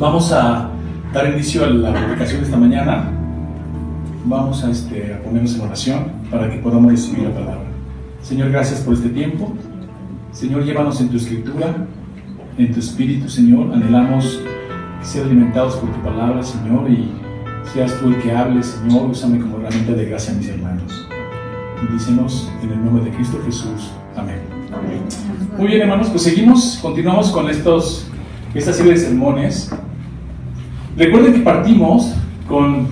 Vamos a dar inicio a la publicación de esta mañana. Vamos a, este, a ponernos en oración para que podamos recibir la palabra. Señor, gracias por este tiempo. Señor, llévanos en tu escritura, en tu espíritu, Señor. Anhelamos ser alimentados por tu palabra, Señor, y seas tú el que hable, Señor. Úsame como herramienta de gracia a mis hermanos. Bendícenos en el nombre de Cristo Jesús. Amén. Muy bien, hermanos, pues seguimos, continuamos con estos, esta serie de sermones. Recuerden que partimos con,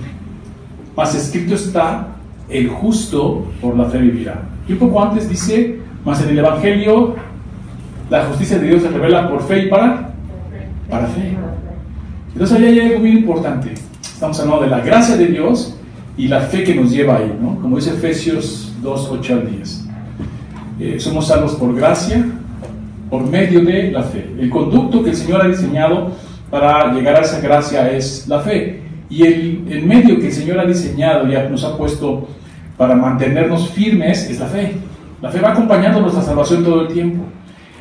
más escrito está, el justo por la fe vivirá. Y un poco antes dice, más en el Evangelio, la justicia de Dios se revela por fe y para, para fe. Entonces ahí hay algo muy importante. Estamos hablando de la gracia de Dios y la fe que nos lleva ahí, ¿no? Como dice Efesios 2, 8 al 10. Eh, somos salvos por gracia, por medio de la fe. El conducto que el Señor ha diseñado para llegar a esa gracia es la fe. Y el, medio que el Señor ha diseñado y nos ha puesto para mantenernos firmes es la fe. La fe va acompañando nuestra salvación todo el tiempo.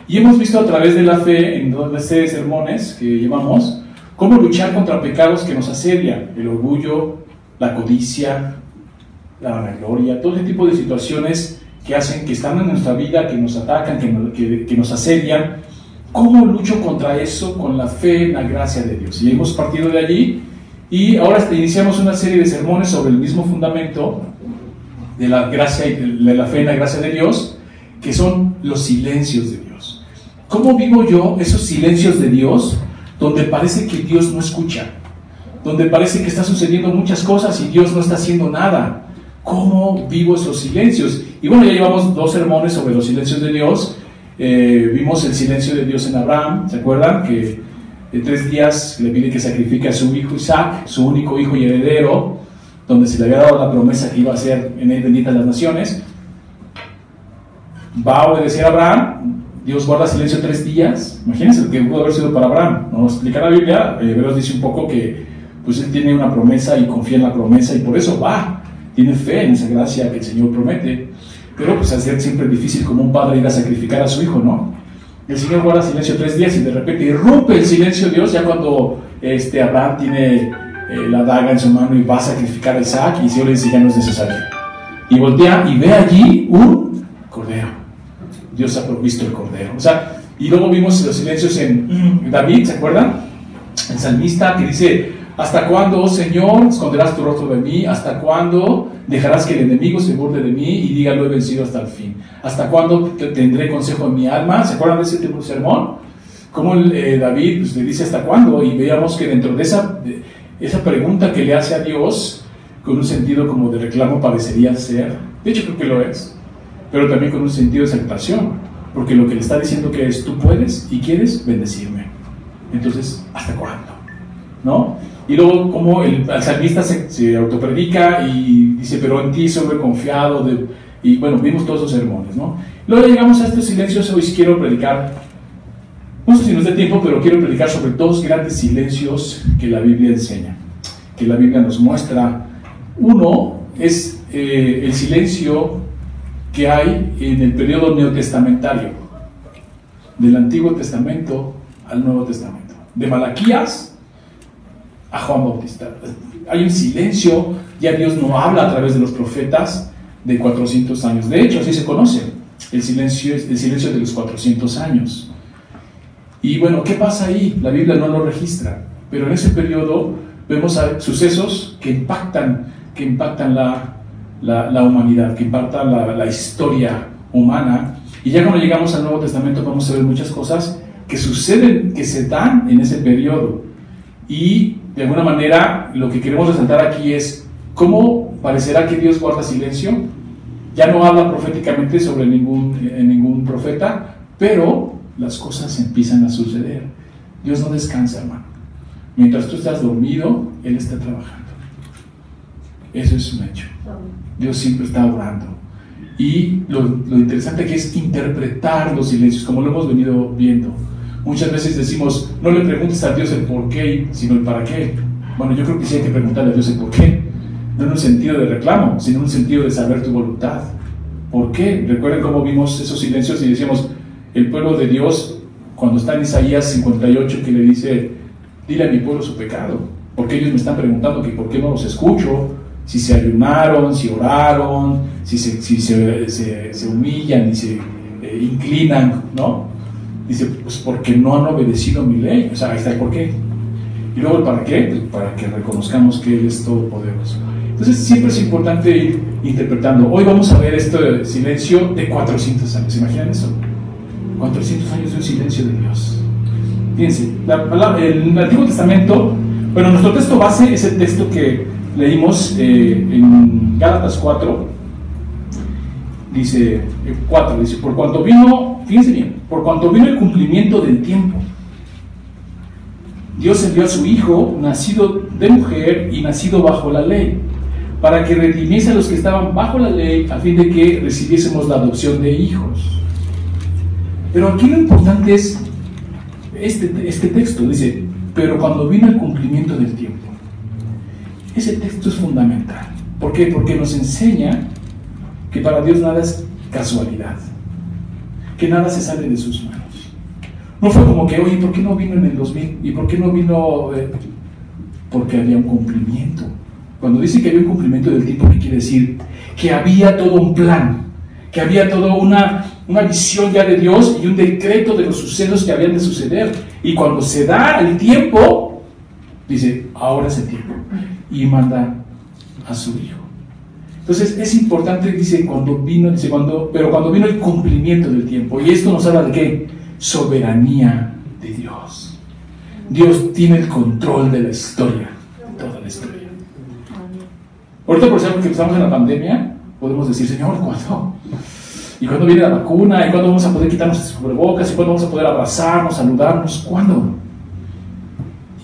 Y hemos visto a través de la fe, en dos series sermones que llevamos, cómo luchar contra pecados que nos asedian, el orgullo, la codicia, la vanagloria, todo ese tipo de situaciones que hacen, que están en nuestra vida, que nos atacan, que, nos asedian. ¿Cómo lucho contra eso con la fe en la gracia de Dios? Y hemos partido de allí y ahora iniciamos una serie de sermones sobre el mismo fundamento de la gracia y de la fe en la gracia de Dios, que son los silencios de Dios. ¿Cómo vivo yo esos silencios de Dios donde parece que Dios no escucha? Donde parece que está sucediendo muchas cosas y Dios no está haciendo nada. ¿Cómo vivo esos silencios? Y bueno, ya llevamos dos sermones sobre los silencios de Dios. Eh, vimos el silencio de Dios en Abraham, ¿se acuerdan? Que en tres días le pide que sacrifique a su hijo Isaac, su único hijo y heredero, donde se le había dado la promesa que iba a ser en él bendita las naciones. Va a obedecer a Abraham, Dios guarda silencio tres días. Imagínense lo que pudo haber sido para Abraham. Nos explica la Biblia, eh, Hebreos dice un poco que pues él tiene una promesa y confía en la promesa y por eso va, tiene fe en esa gracia que el Señor promete. Pero pues hacer siempre difícil como un padre ir a sacrificar a su hijo, ¿no? El Señor guarda silencio tres días y de repente irrumpe el silencio de Dios ya cuando este, Abraham tiene eh, la daga en su mano y va a sacrificar a Isaac y el Señor le dice ya no es necesario. Y voltea y ve allí un cordero. Dios ha provisto el cordero. O sea, y luego vimos los silencios en David, ¿se acuerdan? El salmista que dice, ¿hasta cuándo, oh Señor, esconderás tu rostro de mí? ¿Hasta cuándo dejarás que el enemigo se burde de mí y diga, lo he vencido hasta el fin? ¿Hasta cuándo tendré consejo en mi alma? ¿Se acuerdan de ese tipo de sermón? Como eh, David pues, le dice, ¿hasta cuándo? Y veíamos que dentro de esa esa pregunta que le hace a Dios, con un sentido como de reclamo parecería ser, de hecho creo que lo es, pero también con un sentido de aceptación, porque lo que le está diciendo que es, tú puedes y quieres bendecirme. Entonces, ¿hasta cuándo? ¿No? Y luego como el, salmista se, se, autopredica y dice, pero en ti soy confiado, de, y bueno, vimos todos esos sermones, ¿no? Luego llegamos a estos silencios, hoy quiero predicar no sé si nos dé tiempo, pero quiero predicar sobre dos grandes silencios que la Biblia enseña, que la Biblia nos muestra. Uno es eh, el silencio que hay en el periodo neotestamentario, del Antiguo Testamento al Nuevo Testamento, de Malaquías a Juan Bautista. Hay un silencio, ya Dios no habla a través de los profetas de 400 años. De hecho, así se conoce el silencio, el silencio de los 400 años. Y bueno, ¿qué pasa ahí? La Biblia no lo registra, pero en ese periodo vemos sucesos que impactan, que impactan la, la, humanidad, que impactan la, la, historia humana. Y ya cuando llegamos al Nuevo Testamento vamos a ver muchas cosas que suceden, que se dan en ese periodo. Y de alguna manera lo que queremos resaltar aquí es cómo parecerá que Dios guarda silencio. Ya no habla proféticamente sobre ningún, ningún profeta, pero las cosas empiezan a suceder. Dios no descansa, hermano. Mientras tú estás dormido, Él está trabajando. Eso es un hecho. Dios siempre está orando. Y lo, interesante que es interpretar los silencios, como lo hemos venido viendo. Muchas veces decimos, no le preguntes a Dios el por qué, sino el para qué. Bueno, yo creo que sí hay que preguntarle a Dios el por qué. No en un sentido de reclamo, sino en un sentido de saber tu voluntad. ¿Por qué? Recuerden cómo vimos esos silencios y decíamos, el pueblo de Dios, cuando está en Isaías 58, que le dice, dile a mi pueblo su pecado, porque ellos me están preguntando que por qué no los escucho, si se ayunaron, si oraron, si se, si se, se, humillan y se eh, inclinan, ¿no? Dice, pues porque no han obedecido mi ley, o sea, ahí está el por qué. Y luego el para qué, pues para que reconozcamos que Él es todopoderoso. Entonces siempre es importante ir interpretando. Hoy vamos a ver este silencio de 400 años, ¿se imaginan eso? 400 años de un silencio de Dios. Fíjense, el Antiguo Testamento, bueno, nuestro texto base es el texto que leímos eh, en Gálatas 4, dice 4, eh, dice, por cuanto vino, fíjense bien, por cuanto vino el cumplimiento del tiempo, Dios envió a su Hijo, nacido de mujer y nacido bajo la ley, para que redimiese a los que estaban bajo la ley, a fin de que recibiésemos la adopción de hijos. Pero aquí lo importante es este, este texto, dice, pero cuando vino el cumplimiento del tiempo. Ese texto es fundamental. ¿Por qué? Porque nos enseña que para Dios nada es casualidad, que nada se sale de sus manos. No fue como que, oye, ¿por qué no vino en el 2000? ¿Y por qué no vino? Eh? Porque había un cumplimiento. Cuando dice que había un cumplimiento del tiempo, ¿qué quiere decir? Que había todo un plan, que había toda una, una visión ya de Dios y un decreto de los sucesos que habían de suceder. Y cuando se da el tiempo, dice, ahora es el tiempo. Y manda a su hijo. Entonces es importante, dice, cuando vino, dice, cuando, pero cuando vino el cumplimiento del tiempo. Y esto nos habla de qué? Soberanía de Dios. Dios tiene el control de la historia, toda la historia. Ahorita, por ejemplo, que estamos en la pandemia, podemos decir, Señor, ¿cuándo? ¿Y cuándo viene la vacuna? ¿Y cuándo vamos a poder quitarnos las cubrebocas? ¿Y cuándo vamos a poder abrazarnos, saludarnos? ¿Cuándo?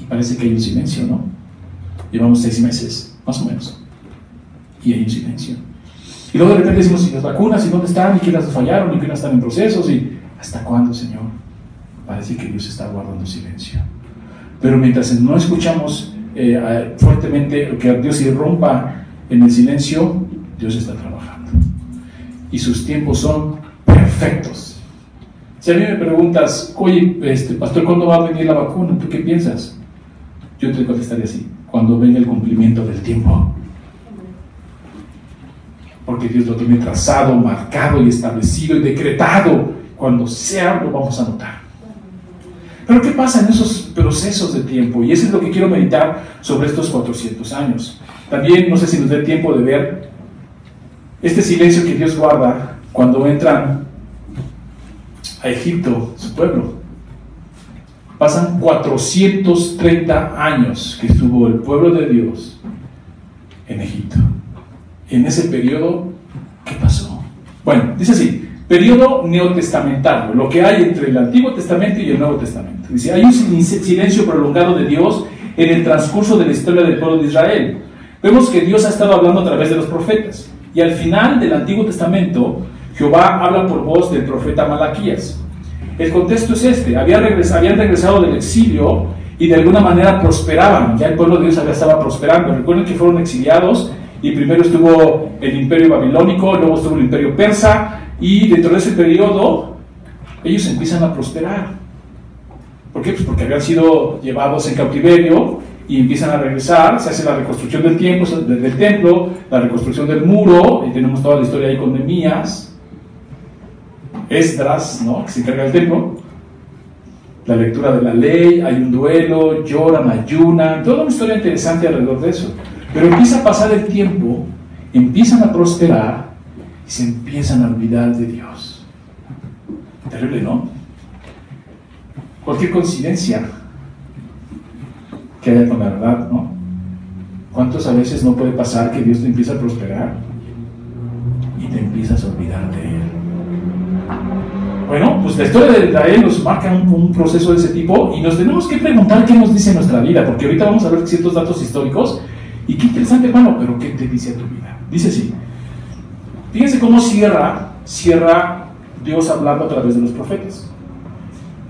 Y parece que hay un silencio, ¿no? Llevamos seis meses, más o menos. Y hay un silencio. Y luego de repente decimos, ¿y las vacunas? ¿Y dónde están? ¿Y quiénes fallaron? ¿Y quiénes están en procesos? ¿Y hasta cuándo, Señor? Parece que Dios está guardando silencio. Pero mientras no escuchamos eh, fuertemente que Dios irrumpa en el silencio, Dios está trabajando y sus tiempos son perfectos. Si a mí me preguntas, oye, este, pastor, ¿cuándo va a venir la vacuna? ¿Tú qué piensas? Yo te contestaré así, cuando venga el cumplimiento del tiempo. Porque Dios lo tiene trazado, marcado y establecido y decretado. Cuando sea, lo vamos a notar. Pero ¿qué pasa en esos procesos de tiempo? Y eso es lo que quiero meditar sobre estos 400 años. También no sé si nos dé tiempo de ver este silencio que Dios guarda cuando entran a Egipto, su pueblo. Pasan 430 años que estuvo el pueblo de Dios en Egipto. En ese periodo, ¿qué pasó? Bueno, dice así, periodo neotestamentario, lo que hay entre el Antiguo Testamento y el Nuevo Testamento. Dice, hay un silencio prolongado de Dios en el transcurso de la historia del pueblo de Israel. Vemos que Dios ha estado hablando a través de los profetas. Y al final del Antiguo Testamento, Jehová habla por voz del profeta Malaquías. El contexto es este, habían regresado, del exilio y de alguna manera prosperaban, ya el pueblo de Dios había estaba prosperando. Recuerden que fueron exiliados y primero estuvo el imperio babilónico, luego estuvo el imperio persa y dentro de ese periodo ellos empiezan a prosperar. ¿Por qué? Pues porque habían sido llevados en cautiverio y empiezan a regresar, se hace la reconstrucción del, tiempo, del templo, la reconstrucción del muro, y tenemos toda la historia ahí con Nemías, Esdras, ¿no? que se encarga del templo, la lectura de la ley, hay un duelo, lloran, ayunan, toda una historia interesante alrededor de eso. Pero empieza a pasar el tiempo, empiezan a prosperar y se empiezan a olvidar de Dios. Terrible, ¿no? Cualquier coincidencia queda con la verdad, ¿no? ¿Cuántos a veces no puede pasar que Dios te empieza a prosperar y te empiezas a olvidar de Él? Bueno, pues la historia de Israel nos marca un, proceso de ese tipo y nos tenemos que preguntar qué nos dice nuestra vida, porque ahorita vamos a ver ciertos datos históricos y qué interesante, hermano, pero ¿qué te dice a tu vida? Dice así. Fíjense cómo cierra, cierra Dios hablando a través de los profetas.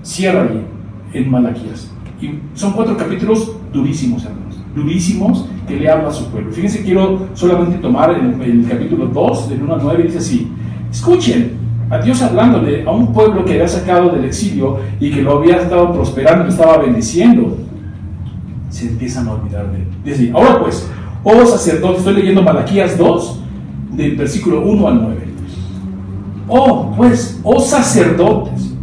Cierra ahí, en Malaquías. Y son cuatro capítulos durísimos, hermanos, durísimos que le habla a su pueblo. Fíjense, quiero solamente tomar el, el capítulo 2, del 1 al 9, dice así, escuchen a Dios hablándole a un pueblo que había sacado del exilio y que lo había estado prosperando, lo estaba bendiciendo. Se empiezan a olvidar de él. Dice, ahora pues, oh sacerdote, estoy leyendo Malaquías 2, del versículo 1 al 9. Oh, pues, oh sacerdotes,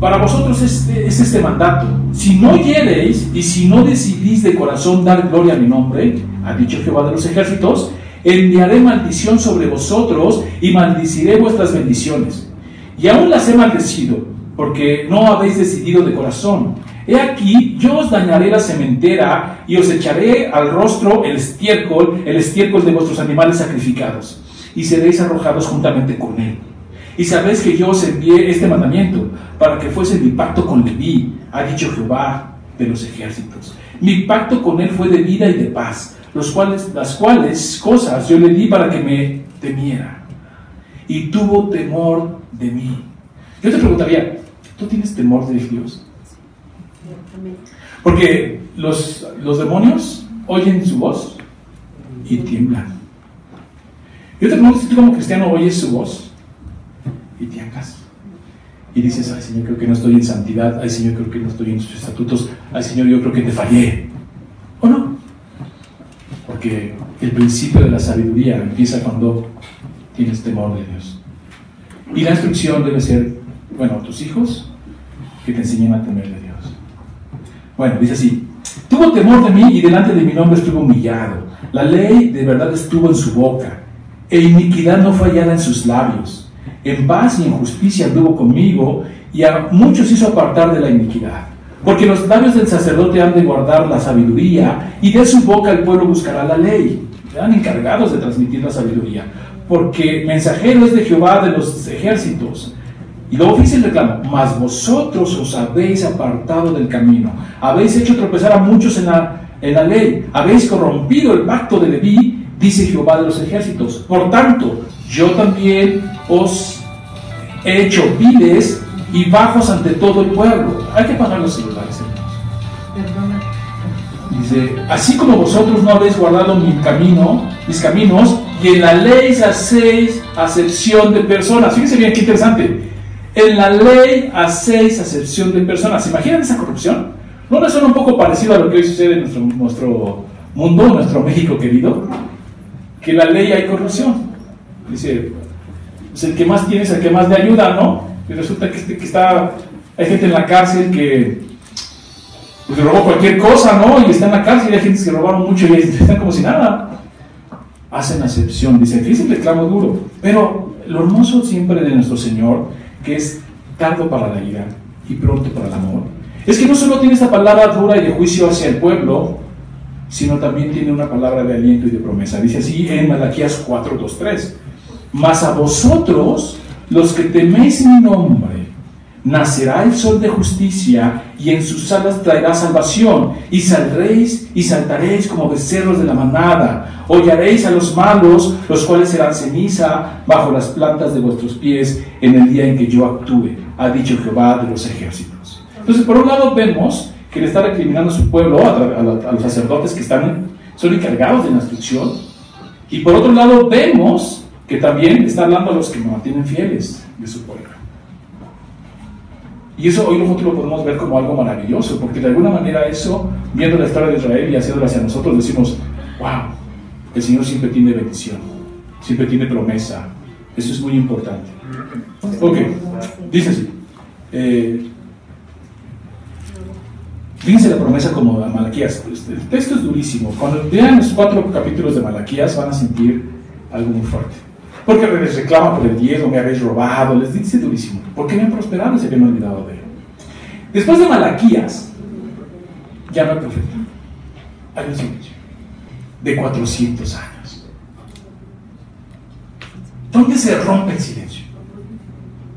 para vosotros este, es este mandato. Si no oyereis y si no decidís de corazón dar gloria a mi nombre, ha dicho Jehová de los ejércitos, enviaré maldición sobre vosotros y maldiciré vuestras bendiciones. Y aún las he maldecido, porque no habéis decidido de corazón. He aquí, yo os dañaré la cementera y os echaré al rostro el estiércol, el estiércol de vuestros animales sacrificados, y seréis arrojados juntamente con él. Y sabéis que yo os envié este mandamiento para que fuese mi pacto con Leví, ha dicho Jehová de los ejércitos. Mi pacto con él fue de vida y de paz, los cuales, las cuales cosas yo le di para que me temiera. Y tuvo temor de mí. Yo te preguntaría, ¿tú tienes temor de Dios? Porque los, los demonios oyen su voz y tiemblan. Yo te pregunto si tú como cristiano oyes su voz y te. Y dices, ay Señor, creo que no estoy en santidad, ay Señor, creo que no estoy en sus estatutos, ay Señor, yo creo que te fallé. ¿O no? Porque el principio de la sabiduría empieza cuando tienes temor de Dios. Y la instrucción debe ser, bueno, tus hijos que te enseñen a temer de Dios. Bueno, dice así, tuvo temor de mí y delante de mi nombre estuvo humillado. La ley de verdad estuvo en su boca e iniquidad no fue hallada en sus labios. En paz y en justicia anduvo conmigo y a muchos hizo apartar de la iniquidad. Porque los labios del sacerdote han de guardar la sabiduría y de su boca el pueblo buscará la ley. Eran encargados de transmitir la sabiduría. Porque mensajero es de Jehová de los ejércitos. Y luego dice el reclamo, mas vosotros os habéis apartado del camino, habéis hecho tropezar a muchos en la, en la ley, habéis corrompido el pacto de Leví, dice Jehová de los ejércitos. Por tanto, yo también os he hecho viles y bajos ante todo el pueblo. Hay que pagar los celulares, hermanos. Dice, así como vosotros no habéis guardado mi camino, mis caminos, y en la ley hacéis acepción de personas. Fíjense bien qué interesante. En la ley hacéis acepción de personas. ¿Se imaginan esa corrupción? ¿No le suena un poco parecido a lo que hoy sucede en nuestro, nuestro mundo, nuestro México querido? Que en la ley hay corrupción. Dice, pues el que más tiene es el que más le ayuda, ¿no? Y resulta que, que está, hay gente en la cárcel que pues, robó cualquier cosa, ¿no? Y está en la cárcel y hay gente que robaron mucho y están como si nada. Hacen acepción, dice, fíjense el reclamo duro. Pero lo hermoso siempre de nuestro Señor que es tardo para la ira y pronto para el amor, es que no solo tiene esta palabra dura y de juicio hacia el pueblo, sino también tiene una palabra de aliento y de promesa. Dice así en Malaquías 4, 2, 3. Mas a vosotros, los que teméis mi nombre, nacerá el sol de justicia y en sus alas traerá salvación y saldréis y saltaréis como becerros de la manada. Hollaréis a los malos, los cuales serán ceniza bajo las plantas de vuestros pies en el día en que yo actúe, ha dicho Jehová de los ejércitos. Entonces, por un lado vemos que le está recriminando a su pueblo, a, los sacerdotes que están, son encargados de la instrucción, y por otro lado vemos que también está hablando a los que mantienen fieles de su pueblo. Y eso hoy nosotros lo podemos ver como algo maravilloso, porque de alguna manera eso, viendo la historia de Israel y haciéndolo hacia nosotros, decimos, wow, el Señor siempre tiene bendición, siempre tiene promesa. Eso es muy importante. Ok, dice así. Eh, fíjense la promesa como Malaquías. El texto es durísimo. Cuando vean los cuatro capítulos de Malaquías van a sentir algo muy fuerte. Porque les reclama por el diezmo, me habéis robado, les dice durísimo. Porque me han prosperado y se habían olvidado de él. Después de Malaquías, ya no hay profeta. Hay un silencio. De 400 años. ¿Dónde se rompe el silencio?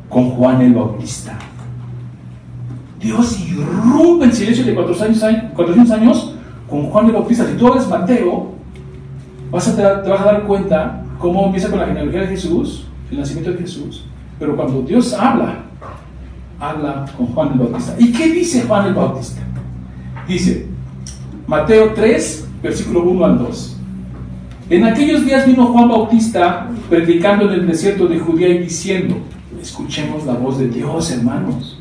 Con Juan el Bautista. Dios irrumpe el silencio de 400 años, 400 años con Juan el Bautista. Si tú abres Mateo, vas a te vas a dar cuenta cómo empieza con la genealogía de Jesús, el nacimiento de Jesús, pero cuando Dios habla, habla con Juan el Bautista. ¿Y qué dice Juan el Bautista? Dice, Mateo 3, versículo 1 al 2. En aquellos días vino Juan Bautista predicando en el desierto de Judea y diciendo, escuchemos la voz de Dios, hermanos.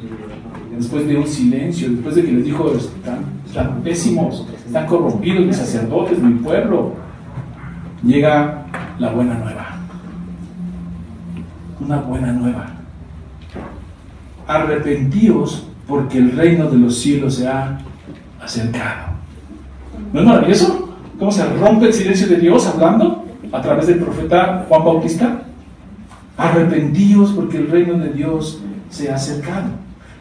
Después de un silencio, después de que les dijo, están pésimos, están corrompidos mis sacerdotes, mi pueblo. Llega la buena nueva. Una buena nueva. Arrepentíos porque el reino de los cielos se ha acercado. ¿No es maravilloso? ¿Cómo se rompe el silencio de Dios hablando a través del profeta Juan Bautista? Arrepentíos porque el reino de Dios se ha acercado.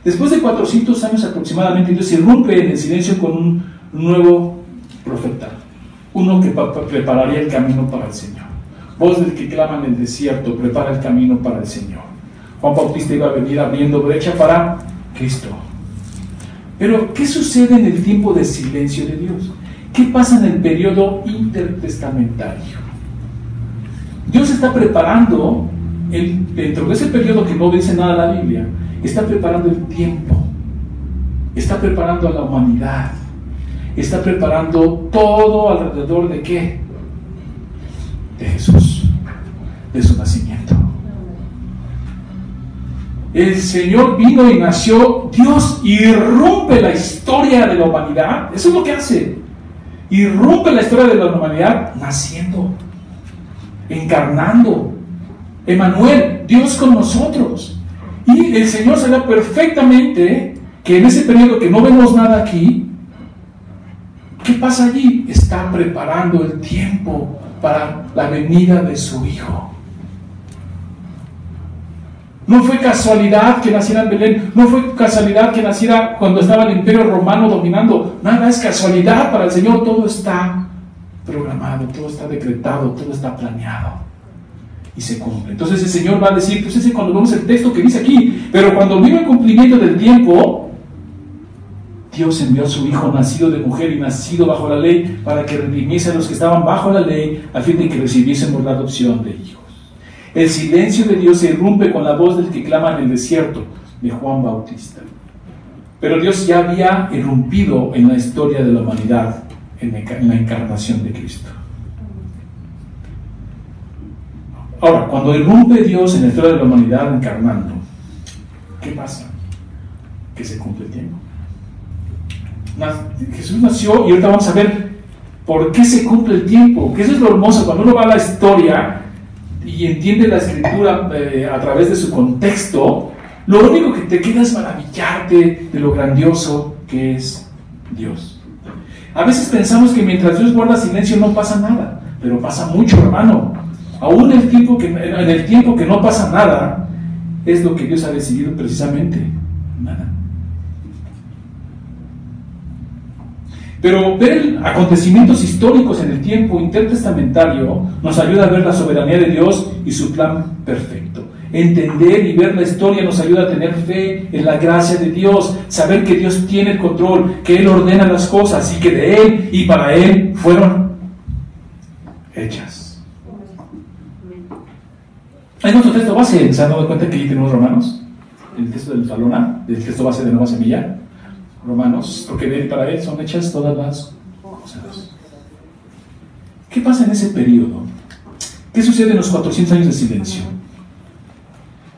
Después de 400 años aproximadamente, Dios irrumpe en el silencio con un nuevo profeta, uno que prepararía el camino para el Señor. Voz del que clama en el desierto, prepara el camino para el Señor. Juan Bautista iba a venir abriendo brecha para Cristo. Pero, ¿qué sucede en el tiempo de silencio de Dios? ¿Qué pasa en el periodo intertestamentario? Dios está preparando, dentro de ese periodo que no dice nada la Biblia, está preparando el tiempo, está preparando a la humanidad, está preparando todo alrededor de qué? De Jesús, El Señor vino y nació, Dios irrumpe la historia de la humanidad, eso es lo que hace, irrumpe la historia de la humanidad naciendo, encarnando. Emanuel, Dios con nosotros. Y el Señor sabe perfectamente que en ese periodo que no vemos nada aquí, ¿qué pasa allí? Está preparando el tiempo para la venida de su Hijo. No fue casualidad que naciera en Belén, no fue casualidad que naciera cuando estaba el imperio romano dominando. Nada es casualidad para el Señor, todo está programado, todo está decretado, todo está planeado y se cumple. Entonces el Señor va a decir, pues ese cuando vemos el texto que dice aquí, pero cuando vino el cumplimiento del tiempo, Dios envió a su Hijo nacido de mujer y nacido bajo la ley para que redimiese a los que estaban bajo la ley a fin de que recibiésemos la adopción de hijos. El silencio de Dios se irrumpe con la voz del que clama en el desierto, de Juan Bautista. Pero Dios ya había irrumpido en la historia de la humanidad en la encarnación de Cristo. Ahora, cuando irrumpe Dios en la historia de la humanidad encarnando, ¿qué pasa? Que se cumple el tiempo. Jesús nació y ahorita vamos a ver por qué se cumple el tiempo, que eso es lo hermoso, cuando uno va a la historia y entiende la escritura eh, a través de su contexto, lo único que te queda es maravillarte de lo grandioso que es Dios. A veces pensamos que mientras Dios guarda silencio no pasa nada, pero pasa mucho, hermano. Aún el tiempo que, en el tiempo que no pasa nada, es lo que Dios ha decidido precisamente. Nada. Pero ver acontecimientos históricos en el tiempo intertestamentario nos ayuda a ver la soberanía de Dios y su plan perfecto. Entender y ver la historia nos ayuda a tener fe en la gracia de Dios, saber que Dios tiene el control, que Él ordena las cosas y que de Él y para Él fueron hechas. Hay nuestro texto base, ¿se han dado cuenta que aquí tenemos Romanos? El texto del Falona, el texto base de Nueva Semilla. Romanos, porque para él son hechas todas las cosas. ¿Qué pasa en ese periodo? ¿Qué sucede en los 400 años de silencio?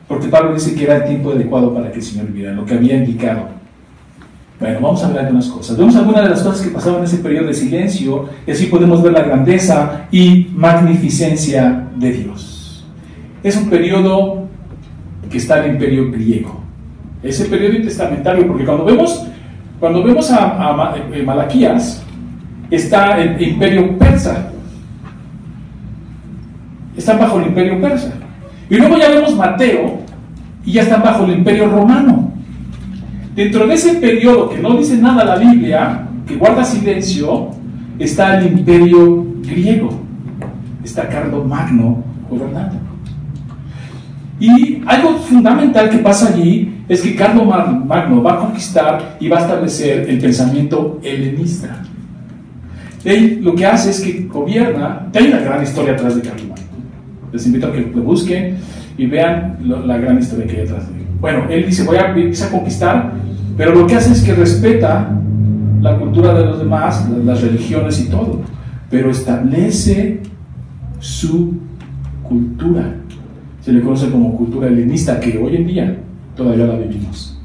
Porque Pablo dice que era el tiempo adecuado para que el Señor viviera, lo que había indicado. Bueno, vamos a hablar de unas cosas. Vemos algunas de las cosas que pasaban en ese periodo de silencio y así podemos ver la grandeza y magnificencia de Dios es un periodo que está en el imperio griego. Ese periodo intestamentario, porque cuando vemos, cuando vemos a, eh, Malaquías, está el imperio persa. Están bajo el imperio persa. Y luego ya vemos Mateo y ya están bajo el imperio romano. Dentro de ese periodo que no dice nada la Biblia, que guarda silencio, está el imperio griego. Está Carlos Magno gobernando. Y algo fundamental que pasa allí es que Carlos Magno va a conquistar y va a establecer el pensamiento helenista. Él lo que hace es que gobierna, hay una gran historia atrás de Carlos Magno. Les invito a que lo busquen y vean la gran historia que hay atrás de él. Bueno, él dice, voy a, a conquistar, pero lo que hace es que respeta la cultura de los demás, las religiones y todo, pero establece su cultura se le conoce como cultura helenista, que hoy en día todavía la vivimos.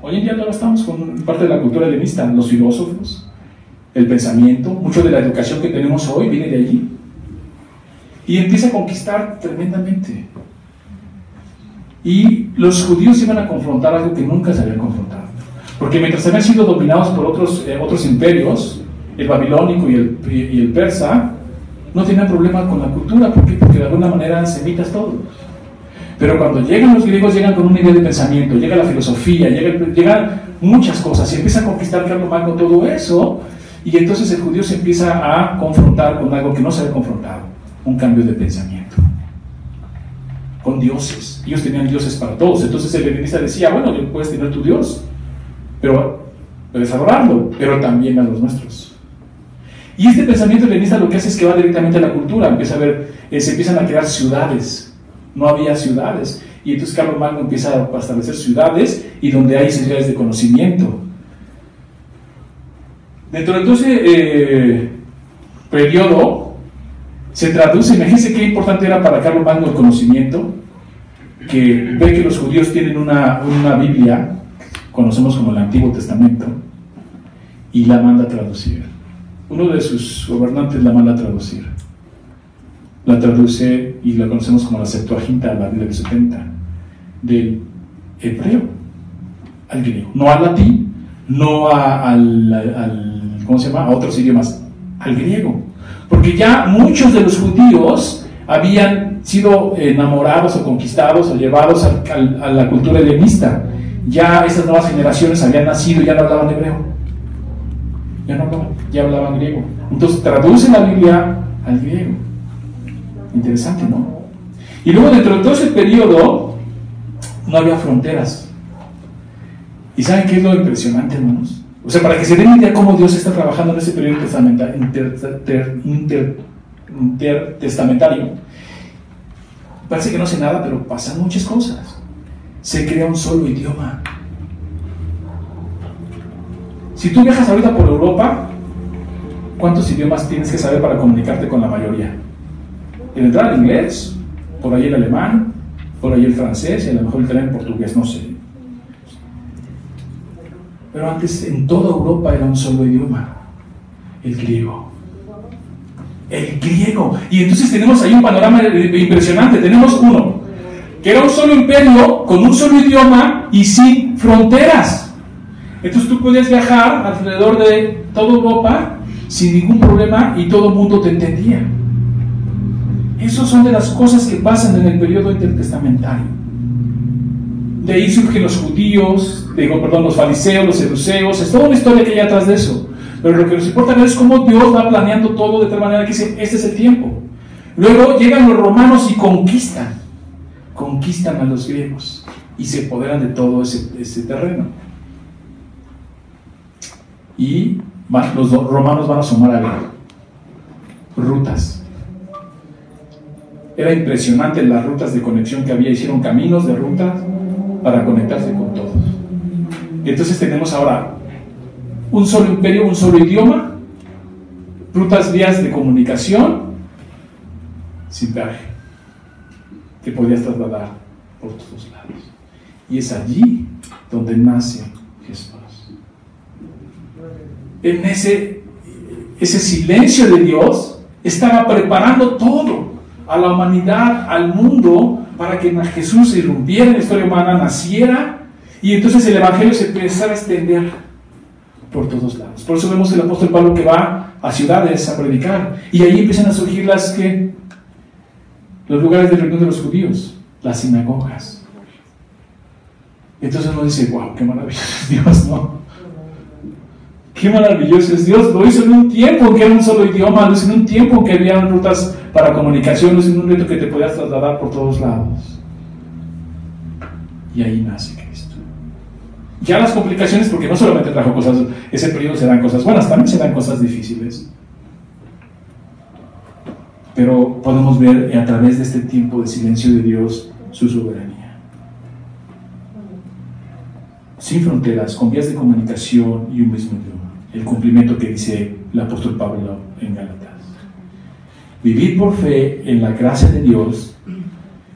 Hoy en día todavía estamos con parte de la cultura helenista, los filósofos, el pensamiento, mucho de la educación que tenemos hoy viene de allí. Y empieza a conquistar tremendamente. Y los judíos iban a confrontar algo que nunca se habían confrontado. Porque mientras habían sido dominados por otros, eh, otros imperios, el babilónico y el, y el persa, no tenían problema con la cultura. ¿Por qué? Porque de alguna manera eran semitas todos. Pero cuando llegan los griegos, llegan con un nivel de pensamiento, llega la filosofía, llegan muchas cosas, y empieza a conquistar Magno todo eso, y entonces el judío se empieza a confrontar con algo que no se había confrontado, un cambio de pensamiento. Con dioses. Ellos tenían dioses para todos. Entonces el helenista decía, bueno, puedes tener tu dios, pero puedes adorarlo, pero también a los nuestros. Y este pensamiento helenista lo que hace es que va directamente a la cultura, empieza a ver, eh, se empiezan a crear ciudades, no había ciudades. Y entonces Carlos Magno empieza a establecer ciudades y donde hay ciudades de conocimiento. Dentro de ese eh, periodo se traduce, imagínense qué importante era para Carlos Magno el conocimiento, que ve que los judíos tienen una, una Biblia, conocemos como el Antiguo Testamento, y la manda a traducir. Uno de sus gobernantes la manda a traducir la traduce y la conocemos como la Septuaginta, la Biblia del 70, del hebreo al griego. No al latín, no al, ¿cómo se llama? A otros idiomas, al griego. Porque ya muchos de los judíos habían sido enamorados o conquistados o llevados a, la cultura helenista. Ya esas nuevas generaciones habían nacido y ya no hablaban hebreo. Ya no hablaban, ya hablaban griego. Entonces traduce la Biblia al griego. Interesante, ¿no? Y luego dentro de todo ese periodo no había fronteras. ¿Y saben qué es lo impresionante, hermanos? O sea, para que se den idea cómo Dios está trabajando en ese periodo intertestamentario, parece que no sé nada, pero pasan muchas cosas. Se crea un solo idioma. Si tú viajas ahorita por Europa, ¿cuántos idiomas tienes que saber para comunicarte con la mayoría? El entrar el inglés, por ahí el alemán, por ahí el francés y a lo mejor el el portugués, no sé. Pero antes en toda Europa era un solo idioma, el griego. El griego. Y entonces tenemos ahí un panorama impresionante. Tenemos uno, que era un solo imperio, con un solo idioma y sin fronteras. Entonces tú podías viajar alrededor de toda Europa sin ningún problema y todo el mundo te entendía. Esas son de las cosas que pasan en el periodo intertestamentario. De ahí surgen los judíos, digo, perdón, los fariseos, los seduceos, es toda una historia que hay atrás de eso. Pero lo que nos importa es cómo Dios va planeando todo de tal manera que dice, este es el tiempo. Luego llegan los romanos y conquistan, conquistan a los griegos y se apoderan de todo ese, terreno. Y los romanos van a sumar a ver rutas era impresionante las rutas de conexión que había, hicieron caminos de rutas para conectarse con todos. Entonces tenemos ahora un solo imperio, un solo idioma, rutas, vías de comunicación sin viaje, que podías trasladar por todos lados. Y es allí donde nace Jesús. En ese, ese silencio de Dios estaba preparando todo a la humanidad, al mundo, para que Jesús irrumpiera en la historia humana, naciera, y entonces el Evangelio se empezara a extender por todos lados. Por eso vemos el apóstol Pablo que va a ciudades a predicar, y ahí empiezan a surgir las que, los lugares de reunión de los judíos, las sinagogas. Entonces uno dice, wow, qué maravilloso es Dios, ¿no? Qué maravilloso es Dios. Lo hizo en un tiempo que era un solo idioma, lo hizo en un tiempo que había rutas para hizo en un reto que te podías trasladar por todos lados. Y ahí nace Cristo. Ya las complicaciones, porque no solamente trajo cosas, ese periodo se dan cosas buenas, también se dan cosas difíciles. Pero podemos ver a través de este tiempo de silencio de Dios su soberanía. Sin fronteras, con vías de comunicación y un mismo idioma el cumplimiento que dice el apóstol Pablo en Gálatas. Vivir por fe en la gracia de Dios,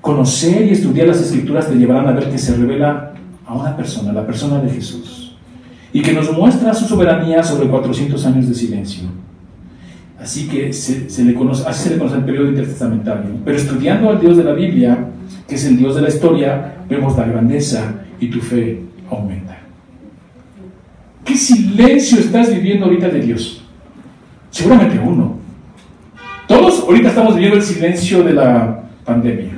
conocer y estudiar las escrituras te llevarán a ver que se revela a una persona, la persona de Jesús, y que nos muestra su soberanía sobre 400 años de silencio. Así que se, le conoce, así se le conoce el periodo intertestamentario. Pero estudiando al Dios de la Biblia, que es el Dios de la historia, vemos la grandeza y tu fe aumenta. ¿Qué silencio estás viviendo ahorita de Dios? Seguramente uno. Todos ahorita estamos viviendo el silencio de la pandemia.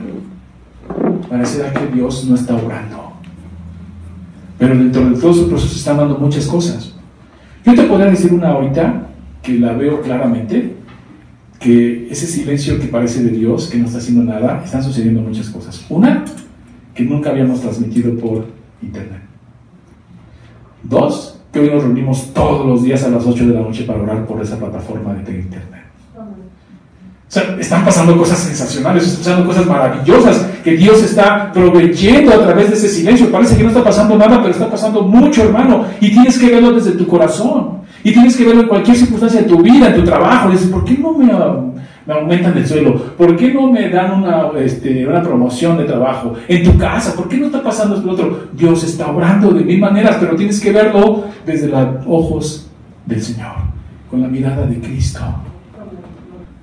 Parecerá que Dios no está orando. Pero dentro de todos los procesos están dando muchas cosas. Yo te podría decir una ahorita que la veo claramente, que ese silencio que parece de Dios, que no está haciendo nada, están sucediendo muchas cosas. Una, que nunca habíamos transmitido por internet. Dos, que hoy nos reunimos todos los días a las 8 de la noche para orar por esa plataforma de internet. O sea, están pasando cosas sensacionales, están pasando cosas maravillosas que Dios está proveyendo a través de ese silencio. Parece que no está pasando nada, pero está pasando mucho, hermano. Y tienes que verlo desde tu corazón. Y tienes que verlo en cualquier circunstancia de tu vida, en tu trabajo. dices, ¿por qué no me, me aumentan el suelo? ¿Por qué no me dan una, este, una promoción de trabajo? En tu casa, ¿por qué no está pasando esto otro? Dios está obrando de mil maneras, pero tienes que verlo desde los ojos del Señor, con la mirada de Cristo.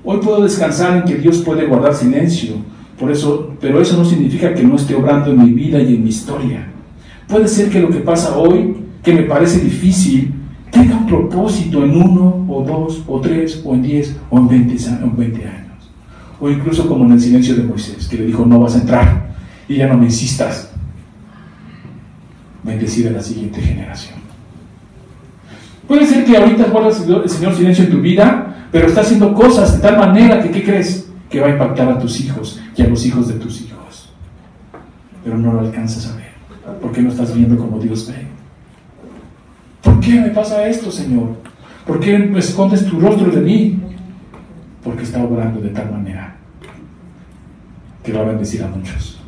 Hoy puedo descansar en que Dios puede guardar silencio, por eso, pero eso no significa que no esté obrando en mi vida y en mi historia. Puede ser que lo que pasa hoy, que me parece difícil, tenga un propósito en uno o dos o tres o en diez o en veinte, años. O incluso como en el silencio de Moisés, que le dijo, no vas a entrar y ya no me insistas. Bendecir a la siguiente generación. Puede ser que ahorita guardas el Señor silencio en tu vida, pero está haciendo cosas de tal manera que, ¿qué crees? Que va a impactar a tus hijos y a los hijos de tus hijos. Pero no lo alcanzas a ver, porque no estás viendo como Dios ve. ¿Por qué me pasa esto, Señor? ¿Por qué me escondes tu rostro de mí? Porque está obrando de tal manera que va a bendecir a muchos.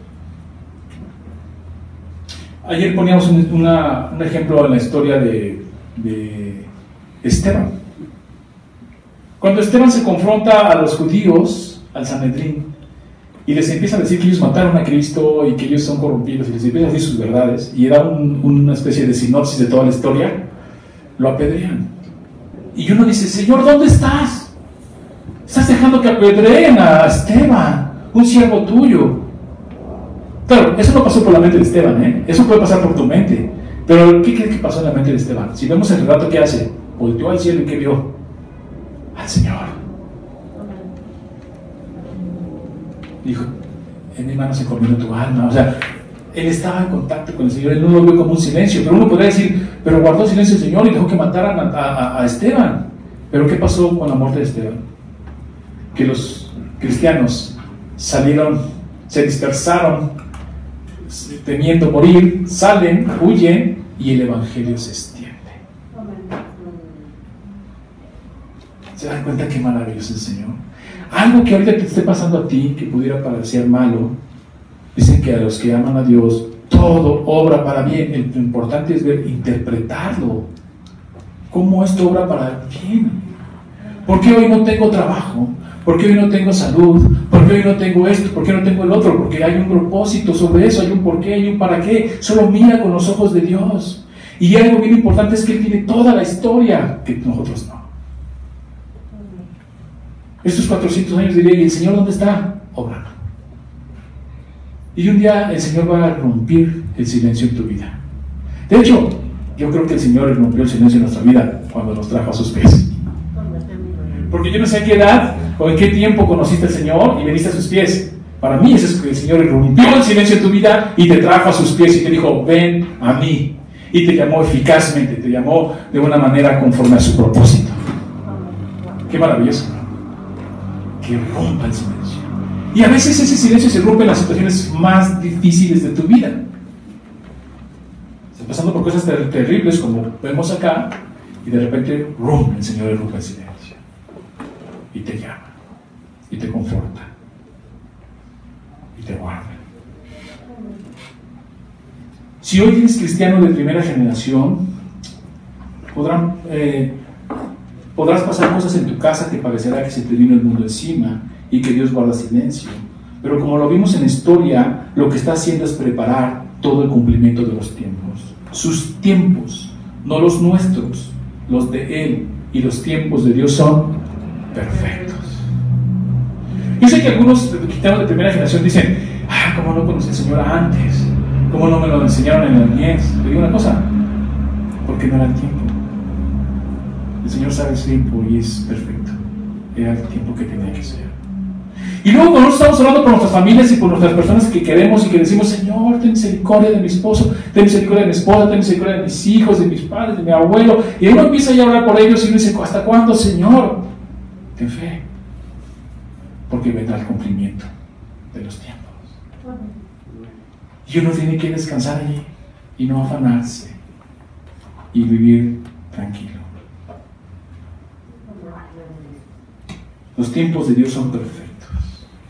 Ayer poníamos un, ejemplo en la historia de, de Esteban. Cuando Esteban se confronta a los judíos, al Sanedrín, y les empieza a decir que ellos mataron a Cristo y que ellos son corrompidos y les empieza a decir sus verdades y da una especie de sinopsis de toda la historia, lo apedrean. Y uno dice, Señor, ¿dónde estás? Estás dejando que apedreen a Esteban, un siervo tuyo. Claro, eso no pasó por la mente de Esteban, ¿eh? eso puede pasar por tu mente. Pero, ¿qué crees que pasó en la mente de Esteban? Si vemos el relato que hace, volteó al cielo y ¿qué vio? Al Señor. dijo, en mi mano se comió tu alma. O sea, él estaba en contacto con el Señor, él no lo vio como un silencio, pero uno podría decir, pero guardó silencio el Señor y dejó que mataran a, Esteban. Pero ¿qué pasó con la muerte de Esteban? Que los cristianos salieron, se dispersaron, temiendo morir, salen, huyen y el Evangelio se extiende. ¿Se dan cuenta qué maravilloso el Señor? algo que ahorita te esté pasando a ti que pudiera parecer malo, dicen que a los que aman a Dios todo obra para bien. Lo importante es ver, interpretarlo. ¿Cómo esto obra para bien? ¿Por qué hoy no tengo trabajo? ¿Por qué hoy no tengo salud? ¿Por qué hoy no tengo esto? ¿Por qué no tengo el otro? Porque hay un propósito sobre eso, hay un por qué, hay un para qué. Solo mira con los ojos de Dios. Y algo bien importante es que Él tiene toda la historia que nosotros no. Estos 400 años diría, ¿y el Señor dónde está? Obrando. Y un día el Señor va a romper el silencio en tu vida. De hecho, yo creo que el Señor rompió el silencio en nuestra vida cuando nos trajo a sus pies. Porque yo no sé a qué edad o en qué tiempo conociste al Señor y veniste a sus pies. Para mí eso es que el Señor rompió el silencio en tu vida y te trajo a sus pies y te dijo, ven a mí. Y te llamó eficazmente, te llamó de una manera conforme a su propósito. Qué maravilloso que rompa el silencio. Y a veces ese silencio se rompe en las situaciones más difíciles de tu vida. Estás pasando por cosas terribles como vemos acá y de repente rompe el Señor rompe el silencio. Y te llama, y te conforta, y te guarda. Si hoy eres cristiano de primera generación, podrán... Eh, Podrás pasar cosas en tu casa que parecerá que se te vino el mundo encima y que Dios guarda silencio. Pero como lo vimos en la historia, lo que está haciendo es preparar todo el cumplimiento de los tiempos. Sus tiempos, no los nuestros, los de Él y los tiempos de Dios son perfectos. Yo sé que algunos cristianos de primera generación dicen, ah, ¿cómo no conocí al Señor antes? ¿Cómo no me lo enseñaron en la niñez? Te digo una cosa, porque no era el tiempo. El Señor sabe el tiempo y es perfecto. Era el tiempo que tenía que ser. Y luego cuando estamos hablando por nuestras familias y por nuestras personas que queremos y que decimos, Señor, ten misericordia de mi esposo, ten misericordia de mi esposa, ten misericordia de mis hijos, de mis padres, de mi abuelo. Y uno empieza a hablar por ellos y uno dice, ¿hasta cuándo, Señor? Ten fe. Porque vendrá el cumplimiento de los tiempos. Y uno tiene que descansar allí y no afanarse y vivir tranquilo. Los tiempos de Dios son perfectos.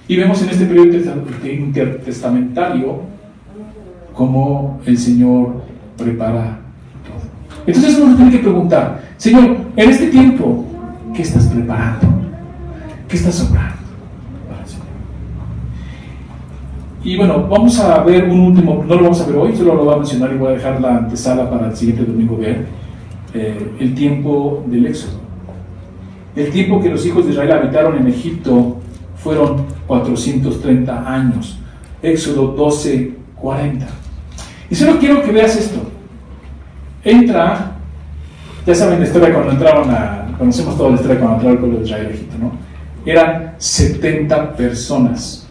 Y vemos en este periodo intertestamentario cómo el Señor prepara todo. Entonces uno tiene que preguntar, Señor, en este tiempo, ¿qué estás preparando? ¿Qué estás obrando? Y bueno, vamos a ver un último, no lo vamos a ver hoy, solo lo voy a mencionar y voy a dejar la antesala para el siguiente domingo ver, eh, el tiempo del éxodo. El tiempo que los hijos de Israel habitaron en Egipto fueron 430 años. Éxodo 12, 40. Y solo quiero que veas esto. Entra, ya saben la historia cuando entraron a, conocemos toda la historia cuando entraron al pueblo de Israel a Egipto, ¿no? Eran 70 personas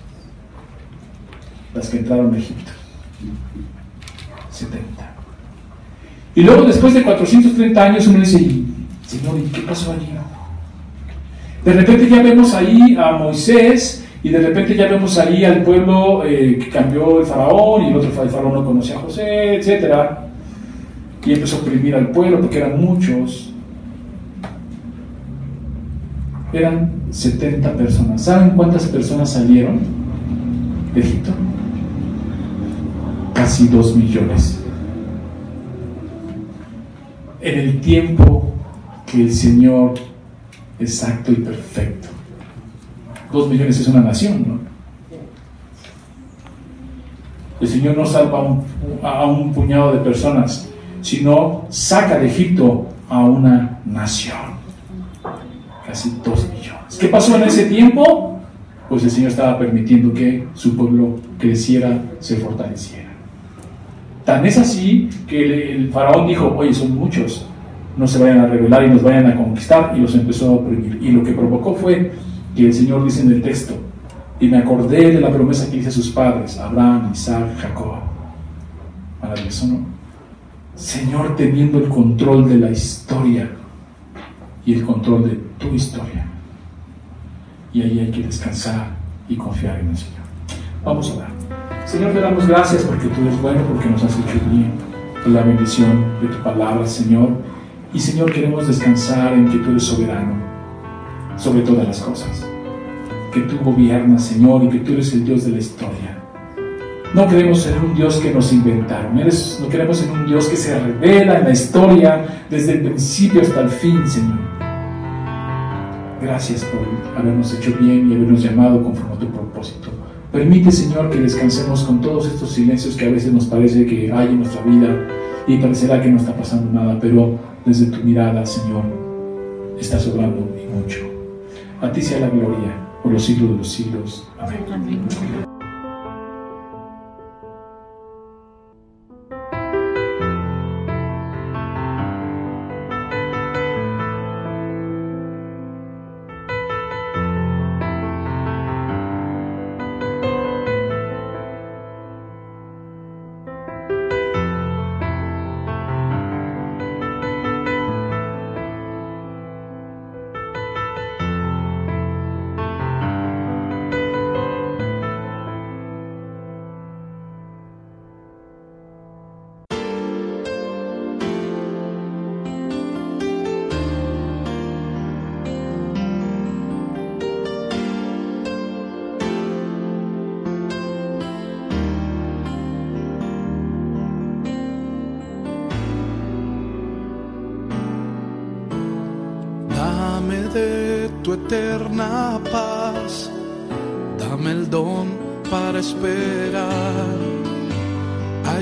las que entraron a Egipto. 70. Y luego después de 430 años uno dice, Señor, ¿y qué pasó allí? De repente ya vemos ahí a Moisés y de repente ya vemos ahí al pueblo eh, que cambió el faraón y el otro faraón no conocía a José, etc. Y empezó a oprimir al pueblo porque eran muchos. Eran 70 personas. ¿Saben cuántas personas salieron de Egipto? casi dos millones. En el tiempo que el Señor exacto y perfecto. Dos millones es una nación, ¿no? El Señor no salva a un, puñado de personas, sino saca de Egipto a una nación. Casi dos millones. ¿Qué pasó en ese tiempo? Pues el Señor estaba permitiendo que su pueblo creciera, se fortaleciera. Tan es así que el, faraón dijo, oye, son muchos, no se vayan a rebelar y nos vayan a conquistar, y los empezó a oprimir. Y lo que provocó fue que el Señor dice en el texto, y me acordé de la promesa que hice a sus padres, Abraham, Isaac, Jacob. Maravilloso, ¿no? Señor teniendo el control de la historia y el control de tu historia. Y ahí hay que descansar y confiar en el Señor. Vamos a orar. Señor, te damos gracias porque tú eres bueno, porque nos has hecho bien, la bendición de tu palabra, Señor. Y Señor, queremos descansar en que tú eres soberano sobre todas las cosas. Que tú gobiernas, Señor, y que tú eres el Dios de la historia. No queremos ser un Dios que nos inventaron. no queremos ser un Dios que se revela en la historia desde el principio hasta el fin, Señor. Gracias por habernos hecho bien y habernos llamado conforme a tu propósito. Permite, Señor, que descansemos con todos estos silencios que a veces nos parece que hay en nuestra vida y parecerá que no está pasando nada, pero desde tu mirada, Señor, estás obrando y mucho. A ti sea la gloria por los siglos de los siglos. Amén.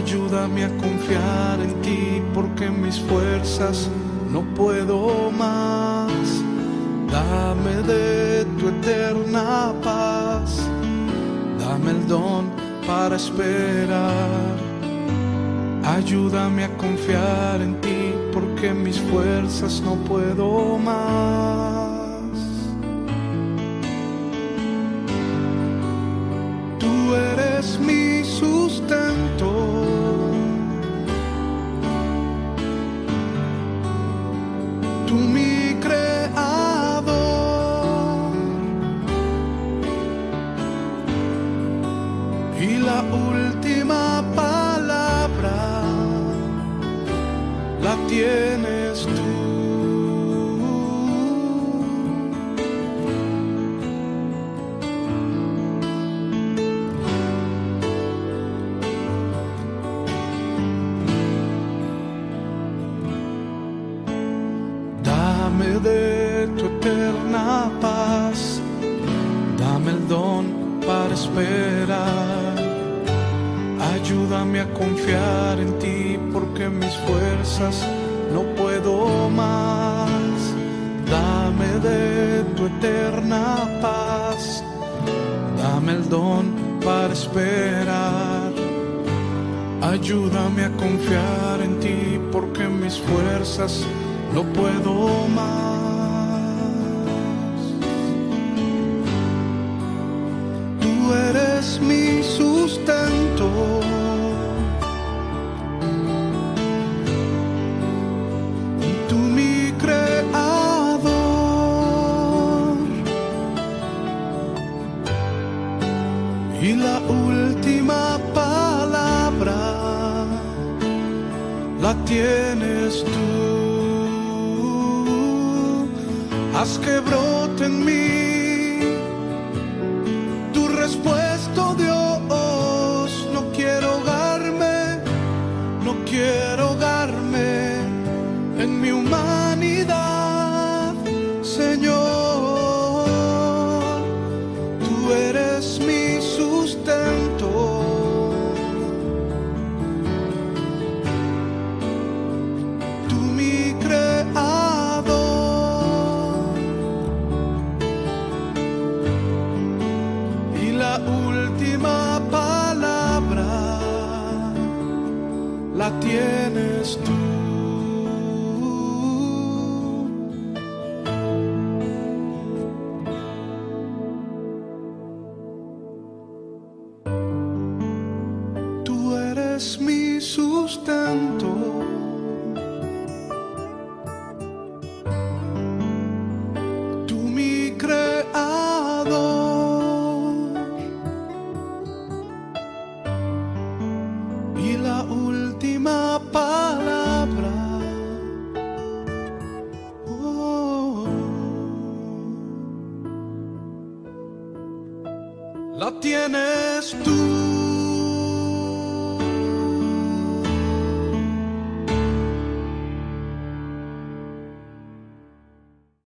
Ayúdame a confiar en ti porque mis fuerzas no puedo más. Dame de tu eterna paz. Dame el don para esperar. Ayúdame a confiar en ti porque mis fuerzas no puedo más. Para esperar. Ayúdame a confiar en ti porque mis fuerzas no puedo más. Dame de tu eterna paz, dame el don para esperar. Ayúdame a confiar en ti porque mis fuerzas no puedo más.